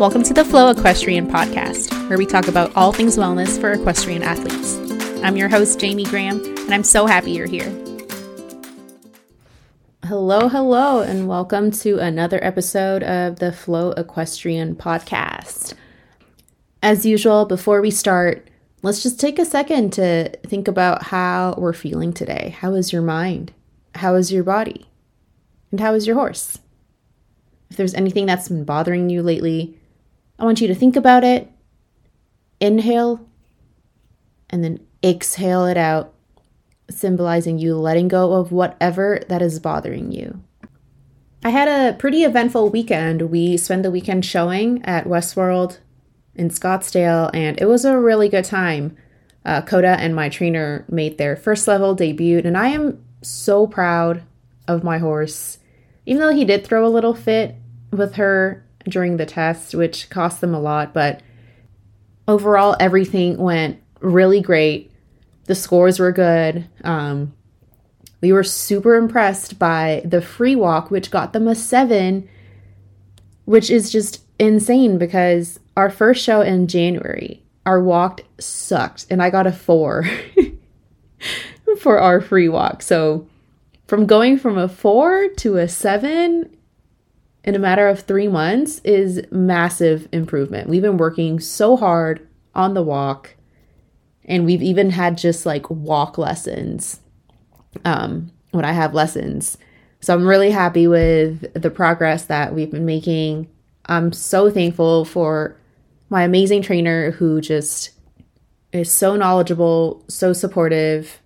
Welcome to the Flow Equestrian Podcast, where we talk about all things wellness for equestrian athletes. I'm your host, Jamie Graham, and I'm so happy you're here. Hello, hello, and welcome to another episode of the Flow Equestrian Podcast. As usual, before we start, let's just take a second to think about how we're feeling today. How is your mind? How is your body? And how is your horse? If there's anything that's been bothering you lately, I want you to think about it, inhale, and then exhale it out, symbolizing you letting go of whatever that is bothering you. I had a pretty eventful weekend. We spent the weekend showing at Westworld in Scottsdale, and it was a really good time. Uh, Coda and my trainer made their first level debut, and I am so proud of my horse. Even though he did throw a little fit with her during the test, which cost them a lot, but overall, everything went really great. The scores were good. Um, we were super impressed by the free walk, which got them a seven, which is just insane because our first show in January, our walk sucked, and I got a four for our free walk. So, from going from a four to a seven in a matter of three months is massive improvement. We've been working so hard on the walk, and we've even had just like walk lessons um, when I have lessons. So I'm really happy with the progress that we've been making. I'm so thankful for my amazing trainer who just is so knowledgeable, so supportive,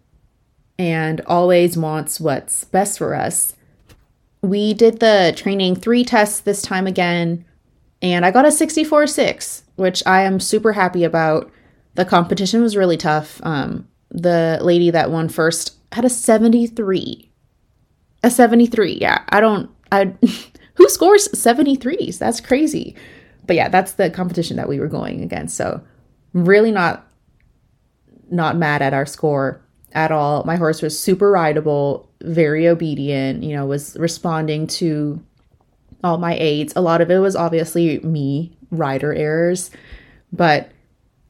and always wants what's best for us we did the training three tests this time again, and I got a 64 6, which I am super happy about. The competition was really tough. Um, the lady that won first had a 73. A 73, yeah. I don't, I, who scores 73s? That's crazy. But yeah, that's the competition that we were going against. So, really not, not mad at our score at all. My horse was super rideable, very obedient, you know, was responding to all my aids. A lot of it was obviously me, rider errors, but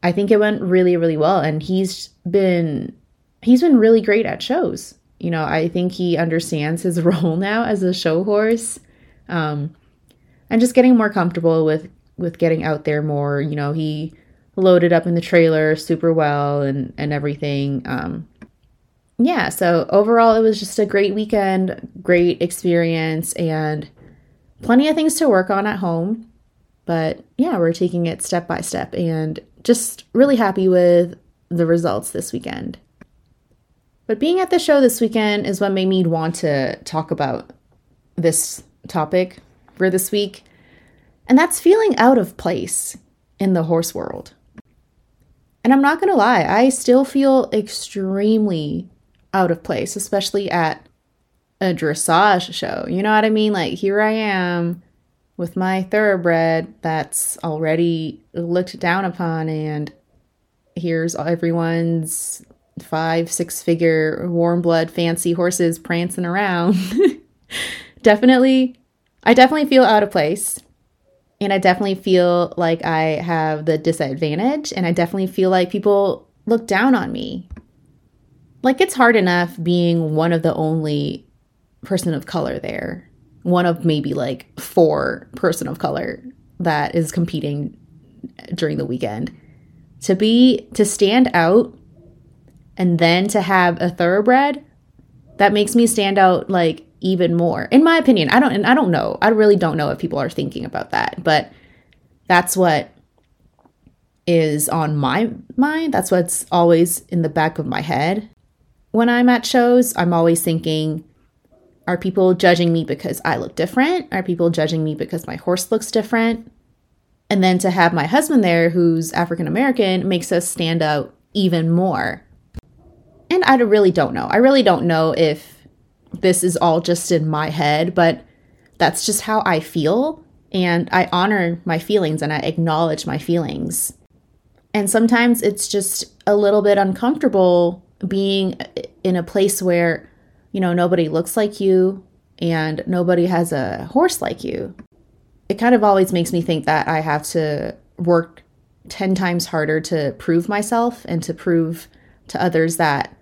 I think it went really, really well. And he's been he's been really great at shows. You know, I think he understands his role now as a show horse. Um and just getting more comfortable with with getting out there more. You know, he loaded up in the trailer super well and and everything. Um yeah, so overall, it was just a great weekend, great experience, and plenty of things to work on at home. But yeah, we're taking it step by step and just really happy with the results this weekend. But being at the show this weekend is what made me want to talk about this topic for this week. And that's feeling out of place in the horse world. And I'm not to lie, I still feel extremely out of place, especially at a dressage show. You know what I mean? Like, here I am with my thoroughbred that's already looked down upon, and here's everyone's five, six figure warm blood fancy horses prancing around. definitely, I definitely feel out of place. And I definitely feel like I have the disadvantage, and I definitely feel like people look down on me like it's hard enough being one of the only person of color there. One of maybe like four person of color that is competing during the weekend. To be to stand out and then to have a thoroughbred that makes me stand out like even more. In my opinion i don't and i don't know. I really don't know if people are thinking about that but that's what is on my mind. That's what's always in the back of my head when I'm at shows, I'm always thinking, are people judging me because I look different? Are people judging me because my horse looks different? And then to have my husband there, who's African American, makes us stand out even more. And I really don't know. I really don't know if this is all just in my head, but that's just how I feel. And I honor my feelings and I acknowledge my feelings. And sometimes it's just a little bit uncomfortable being in a place where, you know, nobody looks like you and nobody has a horse like you. it kind of always makes me think that I have to work 10 times harder to prove myself and to prove to others that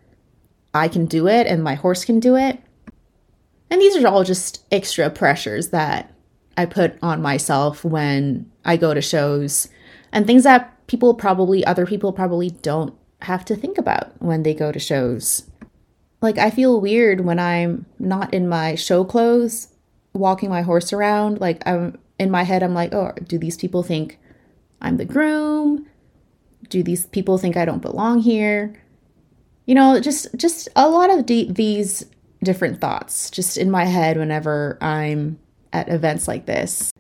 I can do it and my horse can do it. And these are all just extra pressures that I put on myself when I go to shows and things that people probably, other people probably don't have to think about when they go to shows. Like, I feel weird when I'm not in my show clothes walking my horse around. Like, I'm in my head, I'm like, oh, do these people think I'm the groom? Do these people think I don't belong here? You know, just just a lot of de- these different thoughts just in my head whenever I'm at events like this.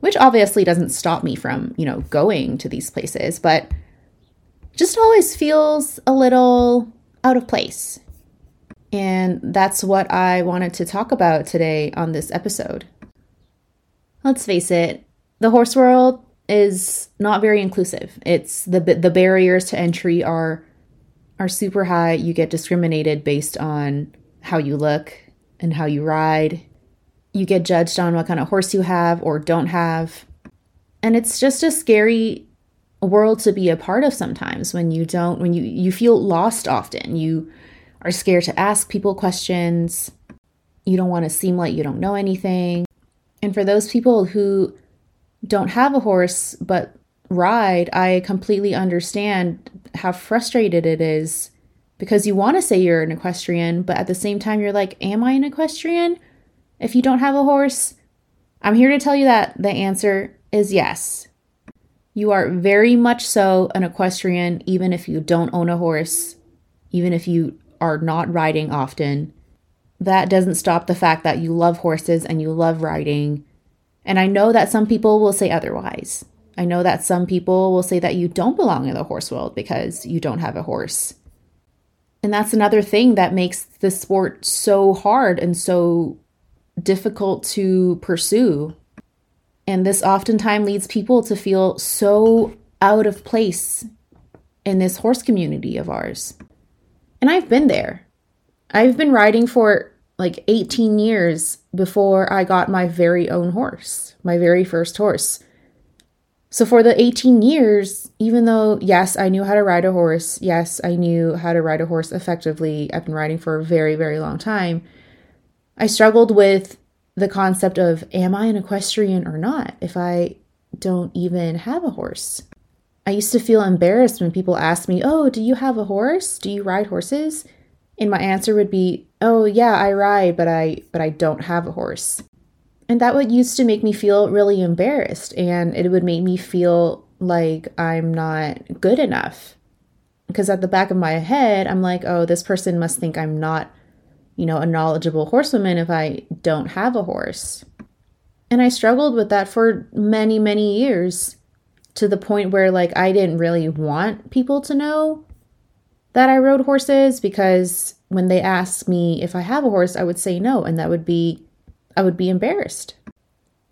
Which obviously doesn't stop me from, you know, going to these places, but just always feels a little out of place. And that's what I wanted to talk about today on this episode. Let's face it, the horse world is not very inclusive. It's the the barriers to entry are are super high. You get discriminated based on how you look and how you ride. You get judged on what kind of horse you have or don't have. And it's just a scary world to be a part of sometimes when you don't when you you feel lost often. You are scared to ask people questions. You don't want to seem like you don't know anything. And for those people who don't have a horse but ride, I completely understand how frustrated it is because you want to say you're an equestrian, but at the same time, you're like, Am I an equestrian if you don't have a horse? I'm here to tell you that the answer is yes. You are very much so an equestrian, even if you don't own a horse, even if you are not riding often that doesn't stop the fact that you love horses and you love riding. And I know that some people will say otherwise. I know that some people will say that you don't belong in the horse world because you don't have a horse. And that's another thing that makes the sport so hard and so difficult to pursue. And this oftentimes leads people to feel so out of place in this horse community of ours. And I've been there. I've been riding for like 18 years before I got my very own horse, my very first horse. So for the 18 years, even though, yes, I knew how to ride a horse, yes, I knew how to ride a horse effectively, I've been riding for a very, very long time, I struggled with the concept of am I an equestrian or not if I don't even have a horse? I used to feel embarrassed when people asked me, Oh, do you have a horse? Do you ride horses? and my answer would be, "Oh yeah, I ride, but I but I don't have a horse." And that would used to make me feel really embarrassed and it would make me feel like I'm not good enough. Because at the back of my head, I'm like, "Oh, this person must think I'm not, you know, a knowledgeable horsewoman if I don't have a horse." And I struggled with that for many, many years to the point where like I didn't really want people to know that I rode horses because when they asked me if I have a horse, I would say no, and that would be, I would be embarrassed.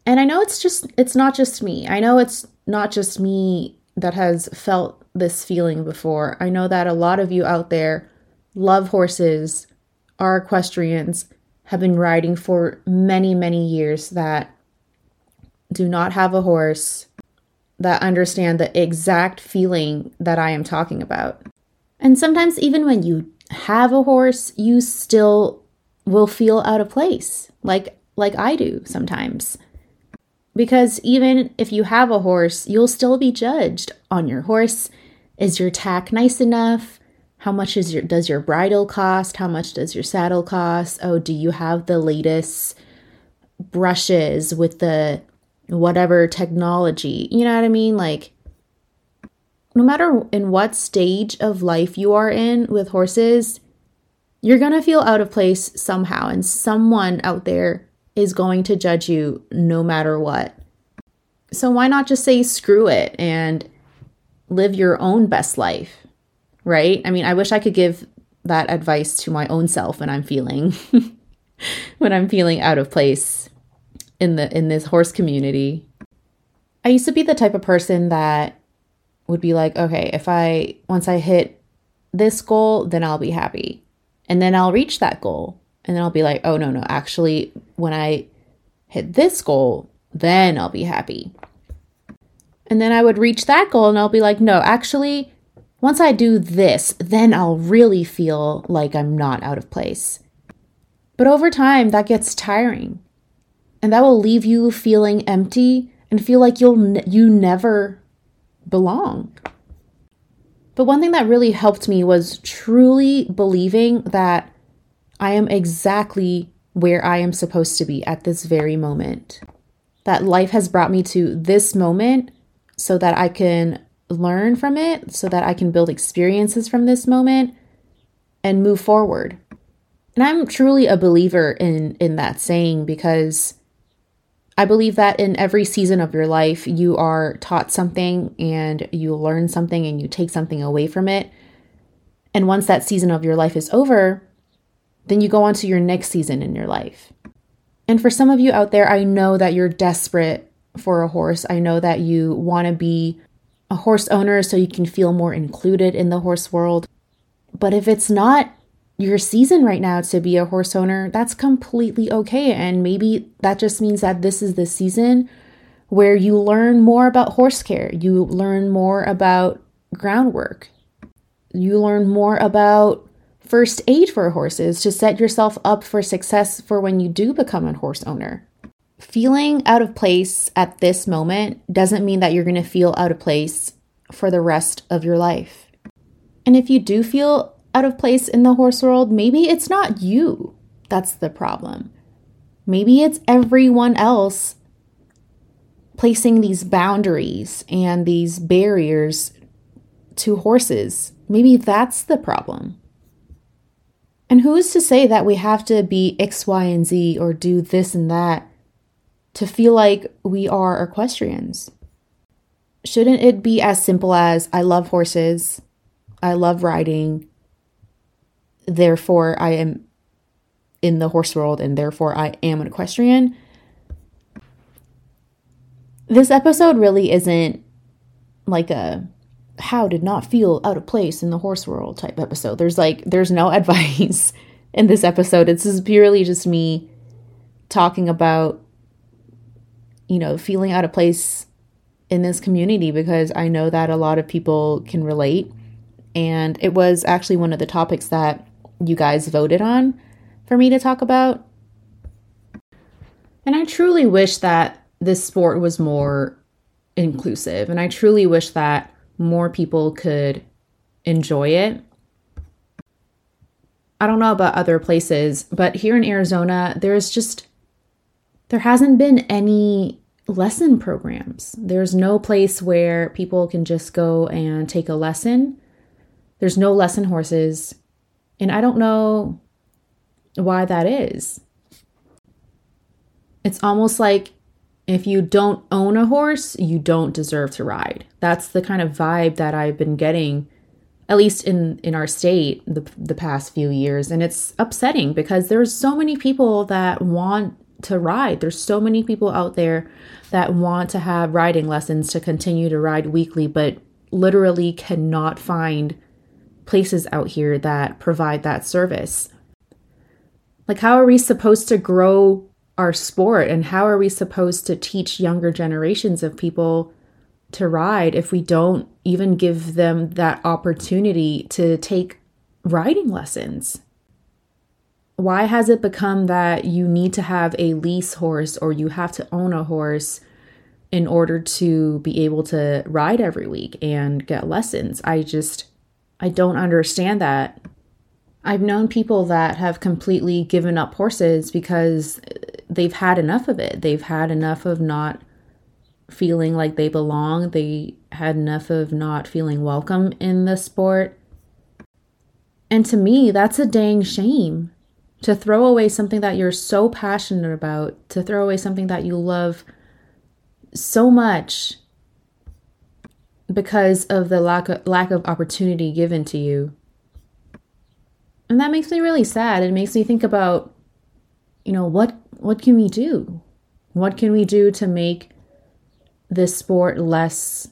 And I know it's just, it's not just me. I know it's not just me that has felt this feeling before. I know that a lot of you out there love horses, are equestrians, have been riding for many, many years that do not have a horse, that understand the exact feeling that I am talking about. And sometimes, even when you have a horse, you still will feel out of place, like like I do sometimes. Because even if you have a horse, you'll still be judged on your horse. Is your tack nice enough? How much is your does your bridle cost? How much does your saddle cost? Oh, do you have the latest brushes with the whatever technology? You know what I mean? Like no matter in what stage of life you are in with horses, you're going to feel out of place somehow, and someone out there is going to judge you no matter what. So, why not just say screw it and live your own best life, right? I mean, I wish I could give that advice to my own self when I'm feeling when I'm feeling out of place in the in this horse community. I used to be the type of person that would be like, okay, if I, once I hit this goal, then I'll be happy. And then I'll reach that goal. And then I'll be like, oh, no, no, actually, when I hit this goal, then I'll be happy. And then I would reach that goal and I'll be like, no, actually, once I do this, then I'll really feel like I'm not out of place. But over time, that gets tiring. And that will leave you feeling empty and feel like you'll you never belong. But one thing that really helped me was truly believing that I am exactly where I am supposed to be at this very moment. That life has brought me to this moment so that I can learn from it, so that I can build experiences from this moment and move forward. And I'm truly a believer in in that saying because I believe that in every season of your life, you are taught something and you learn something and you take something away from it. And once that season of your life is over, then you go on to your next season in your life. And for some of you out there, I know that you're desperate for a horse. I know that you want to be a horse owner so you can feel more included in the horse world. But if it's not your season right now to be a horse owner, that's completely okay. And maybe that just means that this is the season where you learn more about horse care, you learn more about groundwork, you learn more about first aid for horses to set yourself up for success for when you do become a horse owner. Feeling out of place at this moment doesn't mean that you're going to feel out of place for the rest of your life. And if you do feel out of place in the horse world, maybe it's not you that's the problem. Maybe it's everyone else placing these boundaries and these barriers to horses. Maybe that's the problem. And who is to say that we have to be X, Y, and Z or do this and that to feel like we are equestrians? Shouldn't it be as simple as I love horses, I love riding, therefore I am in the horse world and therefore I am an equestrian. This episode really isn't like a how did not feel out of place in the horse world type episode. There's like there's no advice in this episode. It's just purely just me talking about you know, feeling out of place in this community because I know that a lot of people can relate. And it was actually one of the topics that you guys voted on for me to talk about. And I truly wish that this sport was more inclusive. And I truly wish that more people could enjoy it. I don't know about other places, but here in Arizona, there's just, there hasn't been any lesson programs. There's no place where people can just go and take a lesson. There's no lesson horses. And I don't know why that is. It's almost like if you don't own a horse, you don't deserve to ride. That's the kind of vibe that I've been getting at least in in our state the the past few years and it's upsetting because there's so many people that want to ride. There's so many people out there that want to have riding lessons to continue to ride weekly but literally cannot find places out here that provide that service. Like, how are we supposed to grow our sport and how are we supposed to teach younger generations of people to ride if we don't even give them that opportunity to take riding lessons? Why has it become that you need to have a lease horse or you have to own a horse in order to be able to ride every week and get lessons? I just I don't understand that. I've known people that have completely given up horses because they've had enough of it. They've had enough of not feeling like they belong. They had enough of not feeling welcome in the sport. And to me, that's a dang shame to throw away something that you're so passionate about, to throw away something that you love so much because of the lack of, lack of opportunity given to you. And that makes me really sad. It makes me think about you know what what can we do? What can we do to make this sport less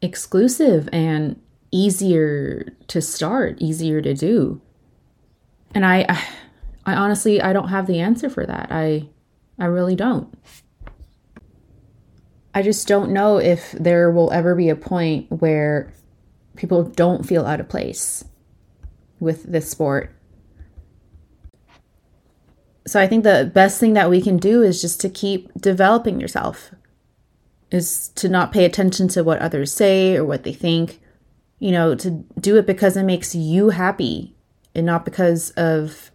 exclusive and easier to start, easier to do? And I I honestly I don't have the answer for that. I I really don't. I just don't know if there will ever be a point where people don't feel out of place with this sport. So I think the best thing that we can do is just to keep developing yourself. Is to not pay attention to what others say or what they think. You know, to do it because it makes you happy and not because of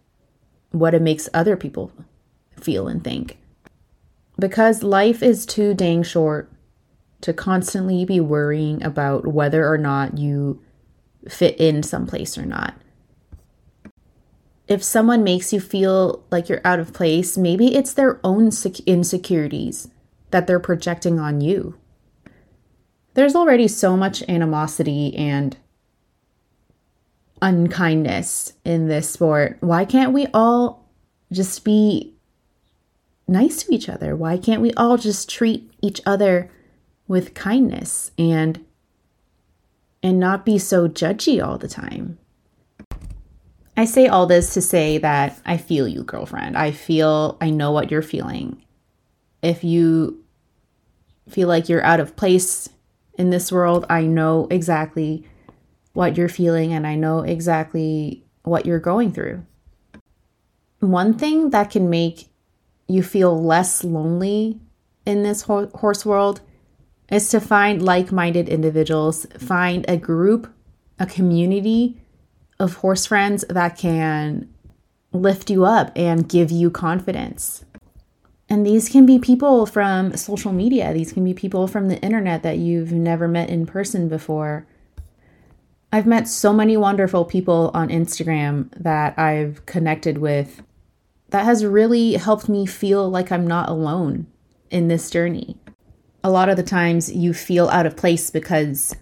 what it makes other people feel and think. Because life is too dang short to constantly be worrying about whether or not you fit in someplace or not. If someone makes you feel like you're out of place, maybe it's their own insecurities that they're projecting on you. There's already so much animosity and unkindness in this sport. Why can't we all just be nice to each other? Why can't we all just treat each other with kindness and and not be so judgy all the time? I say all this to say that I feel you, girlfriend. I feel I know what you're feeling. If you feel like you're out of place in this world, I know exactly what you're feeling and I know exactly what you're going through. One thing that can make you feel less lonely in this horse world is to find like minded individuals, find a group, a community of horse friends that can lift you up and give you confidence. And these can be people from social media, these can be people from the internet that you've never met in person before. I've met so many wonderful people on Instagram that I've connected with that has really helped me feel like I'm not alone in this journey. A lot of the times you feel out of place because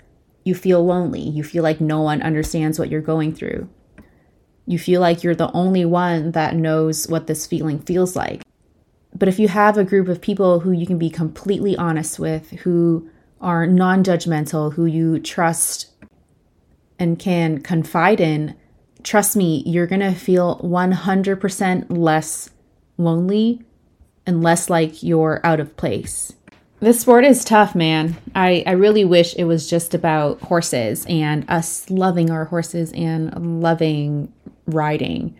you feel lonely. You feel like no one understands what you're going through. You feel like you're the only one that knows what this feeling feels like. But if you have a group of people who you can be completely honest with, who are non judgmental, who you trust and can confide in, trust me, you're going to feel 100% less lonely and less like you're out of place. This sport is tough, man. I, I really wish it was just about horses and us loving our horses and loving riding.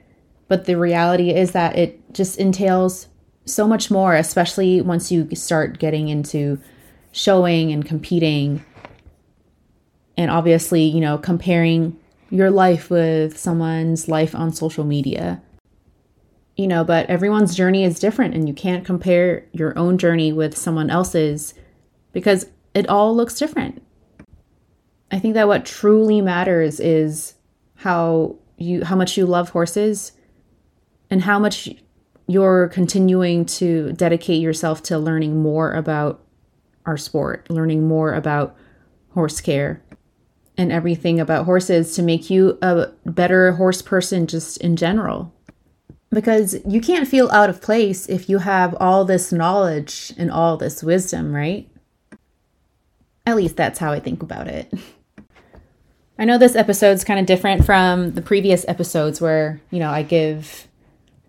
But the reality is that it just entails so much more, especially once you start getting into showing and competing and obviously, you know, comparing your life with someone's life on social media. You know, but everyone's journey is different and you can't compare your own journey with someone else's because it all looks different. I think that what truly matters is how you how much you love horses and how much you're continuing to dedicate yourself to learning more about our sport, learning more about horse care and everything about horses to make you a better horse person just in general. Because you can't feel out of place if you have all this knowledge and all this wisdom, right? At least that's how I think about it. I know this episode's kind of different from the previous episodes where, you know, I give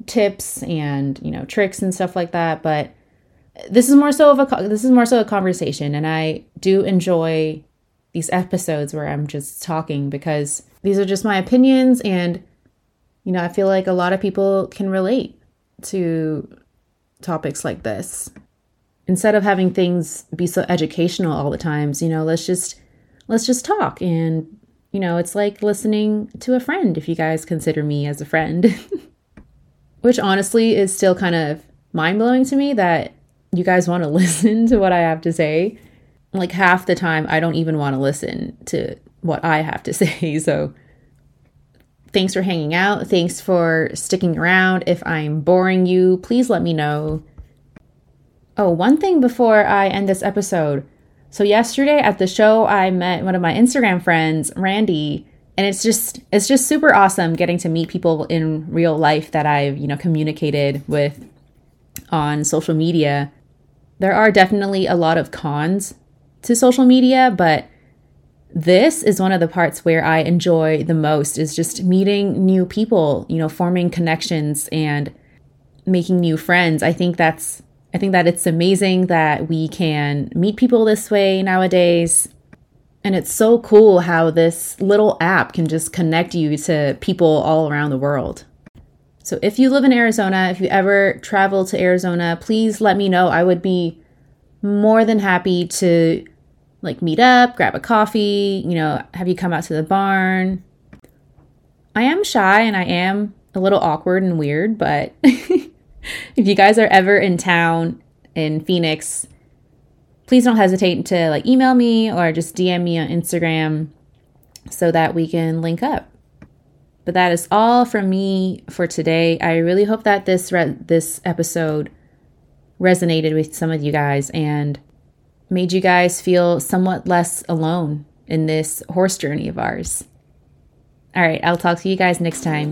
tips and, you know, tricks and stuff like that, but this is more so of a this is more so a conversation and I do enjoy these episodes where I'm just talking because these are just my opinions and you know, I feel like a lot of people can relate to topics like this. Instead of having things be so educational all the times, you know, let's just let's just talk and you know, it's like listening to a friend if you guys consider me as a friend. Which honestly is still kind of mind-blowing to me that you guys want to listen to what I have to say like half the time I don't even want to listen to what I have to say. So thanks for hanging out. Thanks for sticking around. If I'm boring you, please let me know. Oh, one thing before I end this episode. So yesterday at the show I met one of my Instagram friends, Randy, and it's just it's just super awesome getting to meet people in real life that I've, you know, communicated with on social media. There are definitely a lot of cons to social media, but this is one of the parts where I enjoy the most is just meeting new people, you know, forming connections and making new friends. I think that's I think that it's amazing that we can meet people this way nowadays. And it's so cool how this little app can just connect you to people all around the world. So if you live in Arizona, if you ever travel to Arizona, please let me know. I would be more than happy to like meet up, grab a coffee, you know, have you come out to the barn. I am shy and I am a little awkward and weird, but if you guys are ever in town in Phoenix, please don't hesitate to like email me or just DM me on Instagram so that we can link up. But that is all from me for today. I really hope that this re- this episode resonated with some of you guys and made you guys feel somewhat less alone in this horse journey of ours. All right, I'll talk to you guys next time.